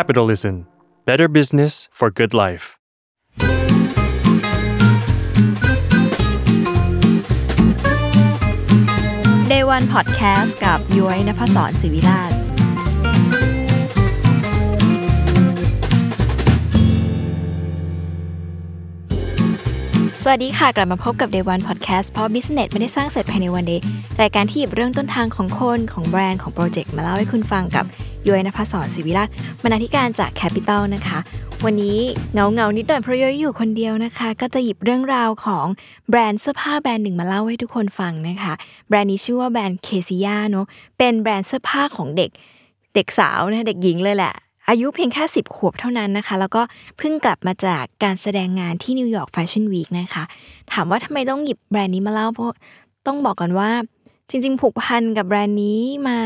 Capitalism Better Business for Good Life. Day One Podcast กับย้อยนภศรศิวิราชสวัสดีค่ะ กลับมาพบกับ Day One Podcast เพราะ Business ไม่ได้สร้างเสร็จภายในวันเดย์รายการที่หยิบเรื่องต้นทางของคนของแบรนด์ของโปรเจกต์มาเล่าให้คุณฟังกับ ย้อยนภศรศิวิราชบรรณาธิการจาก Capital นะคะ วันนี้เหงาเหงานิดหน่อยเพราะย้อยอยู่คนเดียวนะคะ ก็จะหยิบเรื่องราวของแบรนด์เสื้อผ้าแบรนด์หนึ่งมาเล่าให้ทุกคนฟังนะคะ แบรนด์นี้ชื่อว่าแบรนด์เคซิยาเนาะเป็นแบรนด์เสื้อผ้าของเด็ก เด็กสาวนะเด็กหญิงเลยแหละอายุเพียงแค่ 10 ขวบเท่านั้นนะคะ แล้วก็เพิ่งกลับมาจากการแสดงงานที่ New York Fashion Week นะคะ ถามว่าทำไมต้องหยิบแบรนด์นี้มาเล่าเพราะต้องบอกกันว่า จริง ๆ ผูกพันกับแบรนด์นี้มา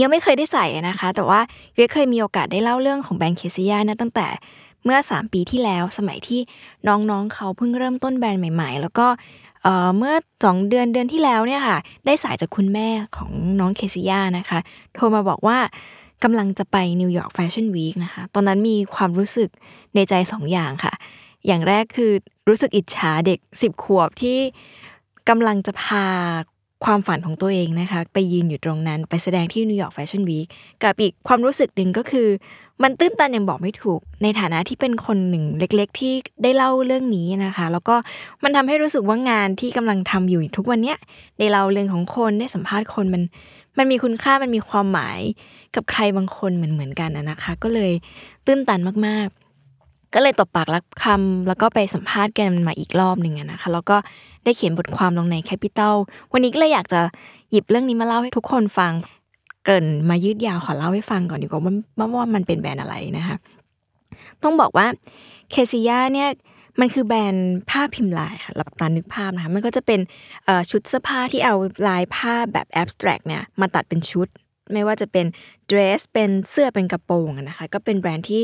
ยังไม่เคยได้ใส่นะคะ แต่ว่ายุ้ยเคยมีโอกาสได้เล่าเรื่องของแบรนด์เคซิยานะตั้งแต่เมื่อ 3 ปีที่แล้วสมัยที่น้องๆเขาเพิ่งเริ่มต้นแบรนด์ใหม่ ๆ แล้วก็เมื่อสองเดือนเดือนที่แล้วเนี่ยค่ะได้สายจากคุณแม่ของน้องเคซิยานะคะโทรมาบอกว่ากำลังจะไปนิวยอร์กแฟชั่นวีคนะคะตอนนั้นมีความรู้สึกในใจสองอย่างค่ะ อย่างแรกคือรู้สึกอิจฉาเด็กสิบขวบที่กำลังจะพา ความฝันของตัวเองนะคะ ไปยืนอยู่ตรงนั้น ไปแสดงที่นิวยอร์กแฟชั่นวีคกับอีกความรู้สึกหนึ่งก็คือ มันตื้นตันอย่างบอกไม่ถูก ในฐานะที่เป็นคนหนึ่งเล็ก ๆ ที่ได้เล่าเรื่องนี้นะคะ แล้วก็มันทำให้รู้สึกว่างานที่กำลังทำอยู่ทุกวันเนี้ยได้เล่าเรื่องของคนได้สัมภาษณ์คนมันมันมีคุณค่ามันมีความหมายกับใครบางคนเหมือนเหมือนกันนะนะคะ ก็เลยตื้นตันมากๆ ก็เลยตบปากรับคำแล้วก็ไปสัมภาษณ์กันมาอีกรอบหนึ่งอะนะคะ แล้วก็ได้เขียนบทความลงใน Capital วันนี้ก็เลยอยากจะหยิบเรื่องนี้มาเล่าให้ทุกคนฟัง เกินมายืดยาวขอเล่าให้ฟังก่อนดีกว่าว่าว่ามันเป็นแบรนด์อะไรนะคะ ต้องบอกว่าเคซิยาเนี่ยมันคือแบรนด์ผ้าพิมพ์ลายค่ะหลับตานึกภาพนะคะ มันก็จะเป็นชุดเสื้อผ้าที่เอาลายผ้าแบบแอบสแตรกเนี่ยมาตัดเป็นชุด ไม่ว่าจะเป็นเดรสเป็นเสื้อเป็นกระโปรงนะคะ ก็เป็นแบรนด์ที่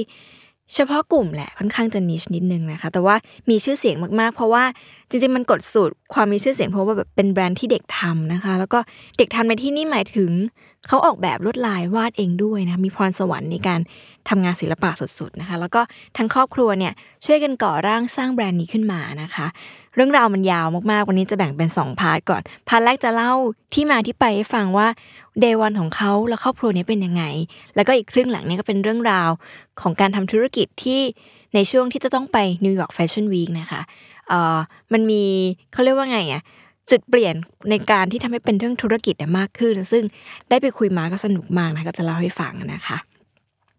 เฉพาะกลุ่มแหละค่อนข้างจะ niche นิดนึงนะคะ แต่ว่ามีชื่อเสียงมากๆ เพราะว่าจริงๆมันกดสูตรความมีชื่อเสียงเพราะว่าแบบเป็นแบรนด์ที่เด็กทำนะคะ แล้วก็เด็กทำในที่นี่หมายถึง เขาออกแบบลวดลายวาดเองด้วยนะมีพรสวรรค์ในการทำงานศิลปะสุดๆนะคะแล้วก็ทั้งครอบครัวเนี่ยช่วยกันก่อร่างสร้างแบรนด์นี้ขึ้นมานะคะ เรื่องราวมันยาวมากๆวันนี้จะแบ่งเป็น 2 part ก่อนpart แรกจะเล่าที่มาที่ไปให้ฟังว่า day one ของเขาและครอบครัวนี้เป็นยังไง แล้วก็อีกครึ่งหลังเนี่ยก็เป็นเรื่องราวของการทำธุรกิจที่ในช่วงที่จะต้องไปนิวยอร์กแฟชั่นวีคนะคะเอ่อมันมีเขาเรียกว่าไงอะ จุดเปลี่ยนในการที่ทำให้เป็นเรื่องธุรกิจเนี่ยมากขึ้น ซึ่งได้ไปคุยมาก็สนุกมากนะก็จะเล่าให้ฟังนะคะ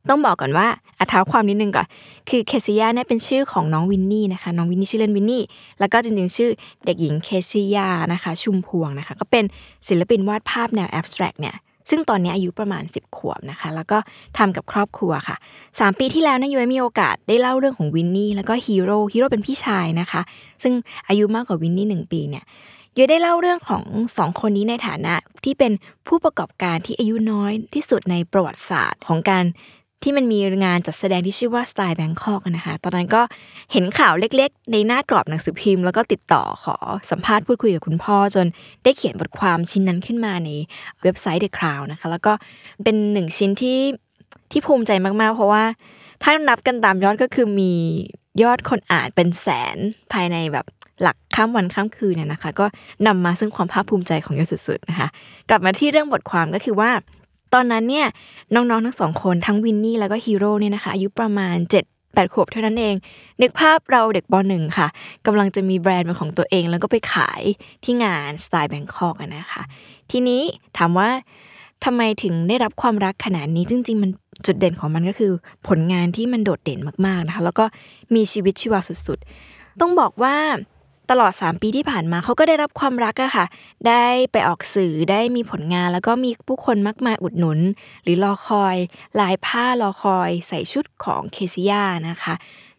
ต้องบอกก่อนว่าอ่าเท้าความนิดนึงก่อนคือเคซิยาเนี่ยเป็นชื่อของน้องวินนี่นะคะ น้องวินนี่ชื่อเล่นวินนี่แล้วก็จริงๆชื่อเด็กหญิงเคซิยานะคะ ชุมพวงนะคะ ก็เป็นศิลปินวาดภาพแนว abstract เนี่ยซึ่งตอนนี้อายุประมาณ 10 ขวบนะคะ แล้วก็ทำกับครอบครัวค่ะ 3 ปีที่แล้วนะยุ้ยมีโอกาสได้เล่าเรื่องของวินนี่แล้วก็ฮีโร่ฮีโร่เป็นพี่ชายนะคะ ซึ่งอายุมากกว่าวินนี่หนึ่งปีเนี่ย ยุ้ยได้เล่าเรื่องของสองคนนี้ในฐานะที่เป็นผู้ประกอบการที่อายุน้อยที่สุดในประวัติศาสตร์ของการที่มันมีงานจัดแสดงที่ชื่อว่า Style Bangkok นะคะตอนนั้นก็เห็นข่าวเล็กๆ ในหน้ากรอบหนังสือพิมพ์ แล้วก็ติดต่อขอสัมภาษณ์พูดคุยกับคุณพ่อ จนได้เขียนบทความชิ้นนั้นขึ้นมาในเว็บไซต์ The Crown นะคะ แล้วก็เป็นหนึ่งชิ้นที่ที่ภูมิใจมากๆ เพราะว่าถ้านับกันตามยอดก็คือมียอดคนอ่านเป็นแสนภายในแบบ หลักข้ามวันข้ามคืนเนี่ยนะคะ ก็นำมาซึ่งความภาคภูมิใจของยอดสุดๆนะคะ กลับมาที่เรื่องบทความก็คือว่า ตอนนั้นเนี่ยน้องๆทั้งสองคนทั้งวินนี่แล้วก็ฮีโร่เนี่ยนะคะอายุประมาณ 7 8ขวบเท่านั้นเอง นึกภาพเราเด็กปหนึ่งค่ะกำลังจะมีแบรนด์เป็นของตัวเอง แล้วก็ไปขายที่งานสไตล์แบงคอกนะคะ ทีนี้ถามว่าทำไมถึงได้รับความรักขนาดนี้จริง ๆ มันจุดเด่นของมันก็คือผลงานที่มันโดดเด่นมากๆนะคะ แล้วก็มีชีวิตชีวาสุดๆ ต้องบอกว่า ตลอด 3 ปีที่ผ่านมาเขาก็ได้รับความรักอะค่ะ ได้ไปออกสื่อได้มีผลงานแล้วก็มีผู้คนมากมายอุดหนุน หรือรอคอยลายผ้ารอคอยใส่ชุดของเคซิยานะคะ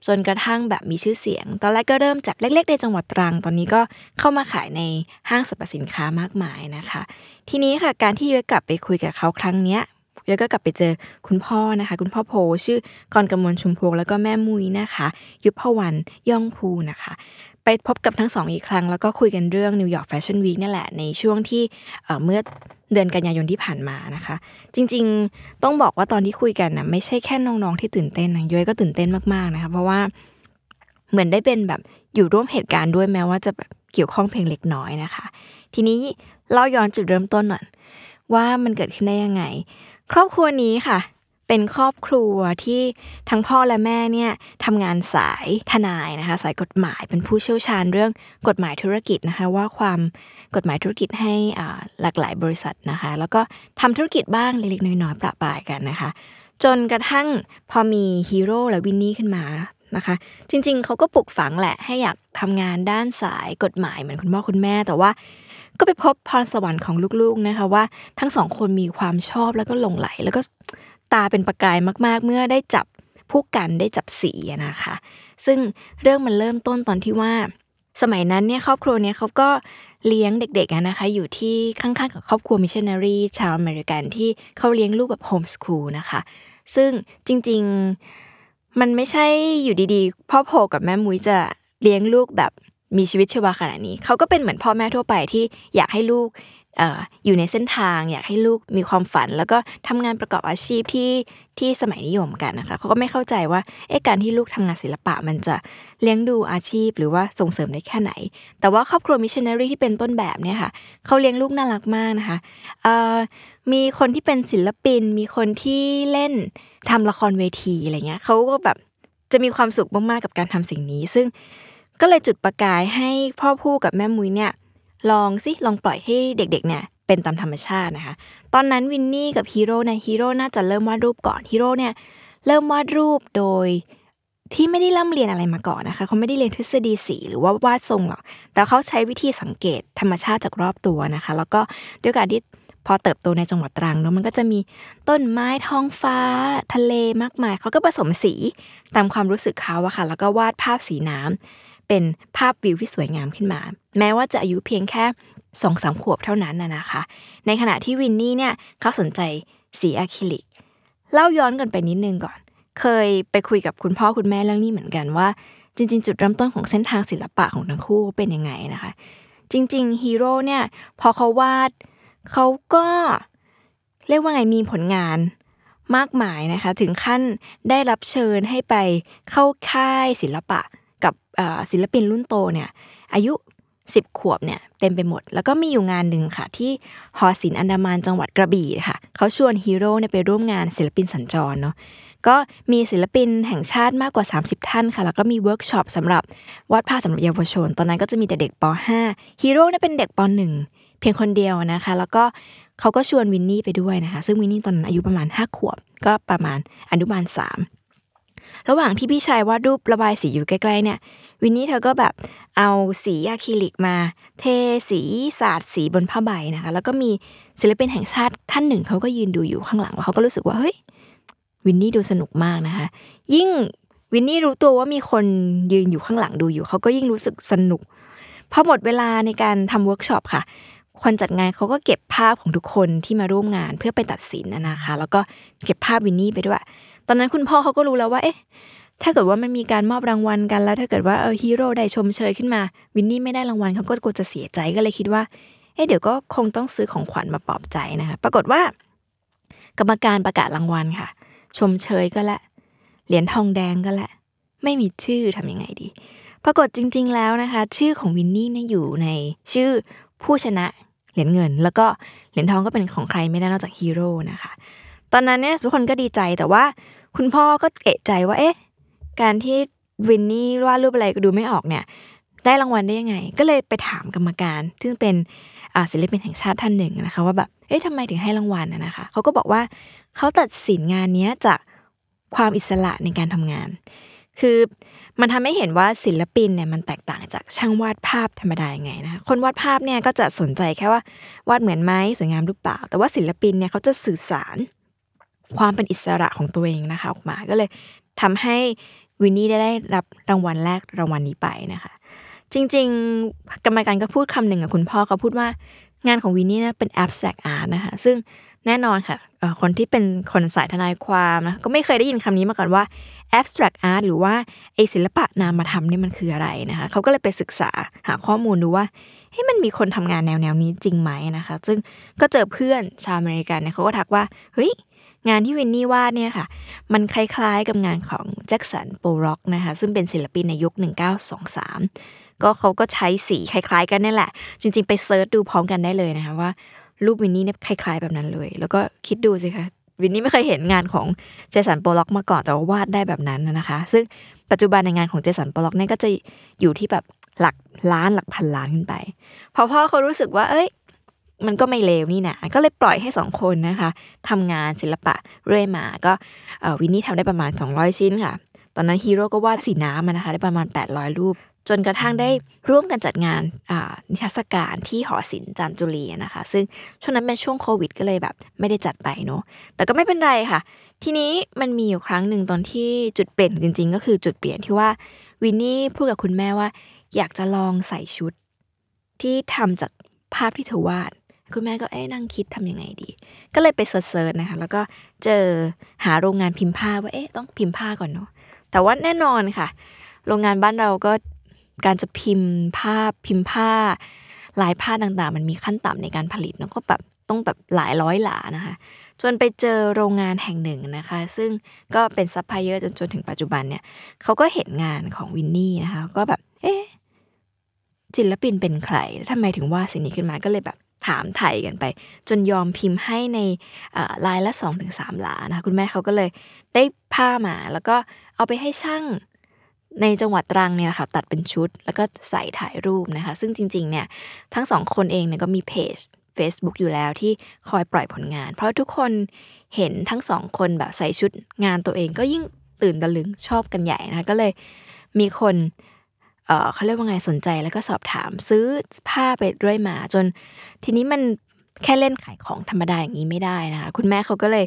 จนกระทั่งแบบมีชื่อเสียง ตอนแรกก็เริ่มจากเล็ก ๆ ในจังหวัดตรัง ตอนนี้ก็เข้ามาขายในห้างสรรพสินค้ามากมายนะคะ ทีนี้ค่ะการที่ยุ้ยกลับไปคุยกับเขาครั้งเนี้ยยุ้ยก็กลับไปเจอคุณพ่อนะคะ คุณพ่อโพชื่อกรกมลชุมพวงแล้วก็แม่มุ้ยนะคะ ยุพวันย่องภูนะคะ ไปพบกับทั้งสองอีกครั้ง แล้วก็คุยกันเรื่องนิวยอร์กแฟชั่นวีคนี่แหละ ในช่วงที่เมื่อเดือนกันยายนที่ผ่านมานะคะ จริงๆต้องบอกว่าตอนที่คุยกันนะไม่ใช่แค่น้องๆที่ตื่นเต้นนะย้อยก็ตื่นเต้นมากๆนะคะเพราะว่าเหมือนได้เป็นแบบอยู่ร่วมเหตุการณ์ด้วยแม้ว่าจะแบบเกี่ยวข้องเพียงเล็กน้อยนะคะ ทีนี้เล่าย้อนจุดเริ่มต้นหน่อยว่ามันเกิดขึ้นได้ยังไง ครอบครัวนี้ค่ะ เป็นครอบครัวที่ทั้งพ่อและแม่เนี่ยทำงานสายทนายนะคะสายกฎหมายเป็นผู้เชี่ยวชาญเรื่องกฎหมายธุรกิจนะคะว่าความกฎหมายธุรกิจให้หลากหลายบริษัทนะคะ แล้วก็ทำธุรกิจบ้างเล็กๆน้อยๆประปายกันนะคะ จนกระทั่งพอมีฮีโร่และวินนี่ขึ้นมานะคะจริงๆ เขาก็ปลุกฝังแหละให้อยากทำงานด้านสายกฎหมายเหมือนคุณพ่อคุณแม่ แต่ว่าก็ไปพบพรสวรรค์ของลูกๆนะคะว่าทั้งสองคนมีความชอบแล้วก็หลงไหลแล้วก็ ตาเป็นประกายมากๆ เมื่อได้จับผู้กันได้จับสีนะคะ ซึ่งเรื่องมันเริ่มต้นตอนที่ว่า สมัยนั้นเนี่ยครอบครัวเนี่ยเขาก็เลี้ยงเด็กๆนะคะ อยู่ที่ข้างๆกับครอบครัวมิชชันนารีชาวอเมริกันที่เขาเลี้ยงลูกแบบ homeschool นะคะ ซึ่งจริงๆมันไม่ใช่อยู่ดีๆ พ่อโผกับแม่มุ้ยจะเลี้ยงลูกแบบมีชีวิตชีวาขนาดนี้ เขาก็เป็นเหมือนพ่อแม่ทั่วไปที่อยากให้ลูก อยู่ในเส้นทาง อยากให้ลูกมีความฝัน แล้วก็ทำงานประกอบอาชีพที่ที่สมัยนิยมกันนะคะเขาก็ไม่เข้าใจว่าเอ๊ะการที่ลูกทำงานศิลปะมันจะเลี้ยงดูอาชีพหรือว่าส่งเสริมได้แค่ไหน แต่ว่าครอบครัวมิชชันนารีที่เป็นต้นแบบเนี่ยค่ะเขาเลี้ยงลูกน่ารักมากนะคะมีคนที่เป็นศิลปิน มีคนที่เล่นทำละครเวทีอะไรเงี้ยเขาก็แบบจะมีความสุขมากๆกับการทำสิ่งนี้ ซึ่งก็เลยจุดประกายให้พ่อผู้กับแม่มุ้ยเนี่ย ลองสิลองปล่อยให้เด็กๆเนี่ยเป็นตามธรรมชาตินะคะ ตอนนั้นวินนี่กับฮีโร่เนี่ยฮีโร่น่าจะเริ่มวาดรูปก่อนฮีโร่เนี่ยเริ่มวาดรูปโดยที่ไม่ได้ร่ำเรียนอะไรมาก่อนนะคะเขาไม่ได้เรียนทฤษฎีสีหรือว่าวาดทรงหรอก แต่เขาใช้วิธีสังเกตธรรมชาติจากรอบตัวนะคะ แล้วก็ด้วยการที่พอเติบโตในจังหวัดตรังเนาะมันก็จะมีต้นไม้ท้องฟ้า ทะเลมากมายเขาก็ผสมสีตามความรู้สึกเขาอะค่ะ แล้วก็วาดภาพสีน้ำเป็นภาพวิวที่สวยงามขึ้นมา แม้ว่าจะอายุเพียงแค่สองสามขวบเท่านั้นนะคะ ในขณะที่วินนี่เนี่ยเขาสนใจสีอะคริลิก เล่าย้อนกันไปนิดนึงก่อน เคยไปคุยกับคุณพ่อคุณแม่เรื่องนี้เหมือนกันว่า จริง ๆ จุดเริ่มต้นของเส้นทางศิลปะของทั้งคู่เป็นยังไงนะคะ จริง ๆ ฮีโร่เนี่ยพอเขาวาดเขาก็เรียกว่าไงมีผลงานมากมายนะคะ ถึงขั้นได้รับเชิญให้ไปเข้าค่ายศิลปะกับศิลปินรุ่นโตเนี่ยอายุ 10 ขวบเนี่ยเต็มไปหมด แล้วก็มีอยู่งานหนึ่งค่ะ ที่หอศิลป์อันดามันจังหวัดกระบี่ค่ะ เขาชวนฮีโร่เนี่ยไปร่วมงานศิลปินสัญจรเนาะก็มีศิลปินแห่งชาติมากกว่า 30 ท่านค่ะ แล้วก็มีเวิร์กช็อปสำหรับวาดภาพสำหรับเยาวชน ตอนนั้นก็จะมีแต่เด็กป .5 ฮีโร่เนี่ยเป็นเด็กป .1 เพียงคนเดียวนะคะ แล้วก็เขาก็ชวนวินนี่ไปด้วยนะคะ ซึ่งวินนี่ตอนนั้นอายุประมาณ 5 ขวบ ก็ประมาณอนุบาล 3 ระหว่างที่พี่ชายวาดรูประบายสีอยู่ใกล้ๆเนี่ย วินนี่เธอก็แบบเอาสีอะคริลิกมา เทสีสาดสีบนผ้าใบนะคะ แล้วก็มีศิลปินแห่งชาติท่านหนึ่งเขาก็ยืนดูอยู่ข้างหลังแล้วเขาก็รู้สึกว่าเฮ้ยวินนี่ดูสนุกมากนะคะ ยิ่งวินนี่รู้ตัวว่ามีคนยืนอยู่ข้างหลังดูอยู่เขาก็ยิ่งรู้สึกสนุกพอหมดเวลาในการทำเวิร์กช็อปค่ะ คนจัดงานเขาก็เก็บภาพของทุกคนที่มาร่วมงานเพื่อไปตัดสินนะคะ แล้วก็เก็บภาพวินนี่ไปด้วย ตอนนั้นคุณพ่อเขาก็รู้แล้วว่า เอ๊ะ ถ้าเกิดว่ามันมีการมอบรางวัลกันแล้ว ถ้าเกิดว่าเออฮีโร่ได้ชมเชยขึ้นมา วินนี่ไม่ได้รางวัลเขาก็กลัวจะเสียใจก็เลยคิดว่า เอ๊ะเดี๋ยวก็คงต้องซื้อของขวัญมาปลอบใจนะคะปรากฏว่า กรรมการประกาศรางวัลค่ะ ชมเชยก็และ เหรียญทองแดงก็และ ไม่มีชื่อทํำยังไงดี ปรากฏจริง ๆ แล้วนะคะ ชื่อของวินนี่เนี่ยอยู่ในชื่อผู้ชนะเหรียญเงิน แล้วก็เหรียญทองก็เป็นของใครไม่ได้นอกจากฮีโร่นะคะ ตอนนั้นเนี่ยทุกคนก็ดีใจแต่ว่า คุณพ่อก็เอะใจว่าเอ๊ะ การที่วินนี่วาดรูปอะไรก็ดูไม่ออกเนี่ย ได้รางวัลได้ยังไง ก็เลยไปถามกรรมการ ซึ่งเป็นศิลปินแห่งชาติท่านหนึ่งนะคะ ว่าแบบเอ๊ะทำไมถึงให้รางวัลนะคะเขาก็บอกว่าเขาตัดสินงานนี้จากความอิสระในการทำงาน คือมันทำให้เห็นว่าศิลปินเนี่ยมันแตกต่างจากช่างวาดภาพธรรมดายังไงนะคะคนวาดภาพเนี่ยก็จะสนใจแค่ว่าวาดเหมือนไหมสวยงามหรือเปล่า แต่ว่าศิลปินเนี่ยเขาจะสื่อสาร ความเป็นอิสระของตัวเองนะคะออกมาก็เลยทำให้วินนี่ได้ได้รับรางวัลแรกรางวัลนี้ไปนะคะ จริง ๆ กรรมการก็พูดคำหนึ่งกับคุณพ่อเขาพูดว่างานของวินนี่นะเป็น abstract art นะคะซึ่งแน่นอนค่ะคนที่เป็นคนสายทนายความนะก็ไม่เคยได้ยินคำนี้มาก่อนว่า abstract art หรือว่าไอศิลปะนามธรรมนี่มันคืออะไรนะคะเขาก็เลยไปศึกษาหาข้อมูลดูว่าเฮ้ยมันมีคนทำงานแนวแนวนี้จริงไหมนะคะ ซึ่งก็เจอเพื่อนชาวอเมริกันเนี่ยเขาก็ทักว่าเฮ้ย งานที่วินนี่วาดเนี่ยค่ะ มันคล้ายๆกับงานของ Jackson Pollock นะคะ ซึ่งเป็นศิลปินในยุค 1923 ก็เขาก็ใช้สีคล้ายๆ กันนี่แหละ จริง ๆ ไป search ดูพร้อมกันได้เลยนะคะว่ารูปวินนี่เนี่ยคล้าย ๆ แบบนั้นเลย แล้วก็คิดดูสิคะวินนี่ไม่เคยเห็นงานของ Jackson Pollock มาก่อนแต่ว่าวาดได้แบบนั้นนะคะ ซึ่งปัจจุบันในงานของ Jackson Pollock เนี่ยก็จะอยู่ที่แบบหลักล้านหลักพันล้านขึ้นไปพอพ่อเขารู้สึกว่า เอ้ย มันก็ไม่เลวนี่นะก็เลยปล่อยให้สองคนนะคะทำงานศิลปะเรื่อยมาก็วินนี่ทำได้ประมาณ 200 ชิ้นค่ะ ตอนนั้นฮีโร่ก็วาดสีน้ำนะคะได้ประมาณ 800 รูป จนกระทั่งได้ร่วมกันจัดงานนิทรรศการที่หอศิลป์จามจุรีนะคะ ซึ่งช่วงนั้นเป็นช่วงโควิด ก็เลยแบบไม่ได้จัดไปเนาะแต่ก็ไม่เป็นไรค่ะ ทีนี้มันมีอยู่ครั้งหนึ่งตอนที่จุดเปลี่ยนจริง ๆ ก็คือจุดเปลี่ยนที่ว่าวินนี่พูดกับคุณแม่ว่า อยากจะลองใส่ชุดที่ทำจากภาพที่เธอวาด คุณแม่ก็เอ๊นั่งคิดทํำยังไงดี ก็เลยไป search นะคะ แล้วก็เจอหาโรงงานพิมพ์ผ้าว่าเอ๊ะต้องพิมพ์ผ้าก่อนเนาะ แต่ว่าแน่นอนค่ะ โรงงานบ้านเราก็การจะพิมพ์ภาพพิมพ์ผ้าลายผ้าต่างๆ มันมีขั้นต่ำในการผลิตเนาะก็แบบต้องแบบหลายร้อยหลานะคะ จนไปเจอโรงงานแห่งหนึ่งนะคะ ซึ่งก็เป็นซัพพลายเออร์จนจนถึงปัจจุบันเนี่ยเขาก็เห็นงานของวินนี่นะคะ ก็แบบ เอ๊ะศิลปินเป็นใครทำไมถึงว่าสิ่งนี้ขึ้นมาก็เลยแบบ ถามไถ่กันไป จนยอมพิมพ์ให้ในลายละ2อถึงสหลานะคุณแม่เขาก็เลยได้ผ้ามาแล้วก็เอาไปให้ช่างในจังหวัดตรังเนี่ยค่ะตัดเป็นชุด แล้วก็ใส่ถ่ายรูปนะคะ ซึ่งจริง ๆ เนี่ย ทั้งสองคนเองเนี่ยก็มีเพจ Facebook อยู่แล้วที่คอยปล่อยผลงาน เพราะทุกคนเห็นทั้งสองคนแบบใส่ชุดงานตัวเองก็ยิ่งตื่นตะลึงชอบกันใหญ่นะก็เลยมีคน เเขาเรียกว่าไงสนใจแล้วก็สอบถามซื้อผ้าไปด้วยมาจน ทีนี้มันแค่เล่นขายของธรรมดาอย่างนี้ไม่ได้นะคะคุณแม่เขาก็เลย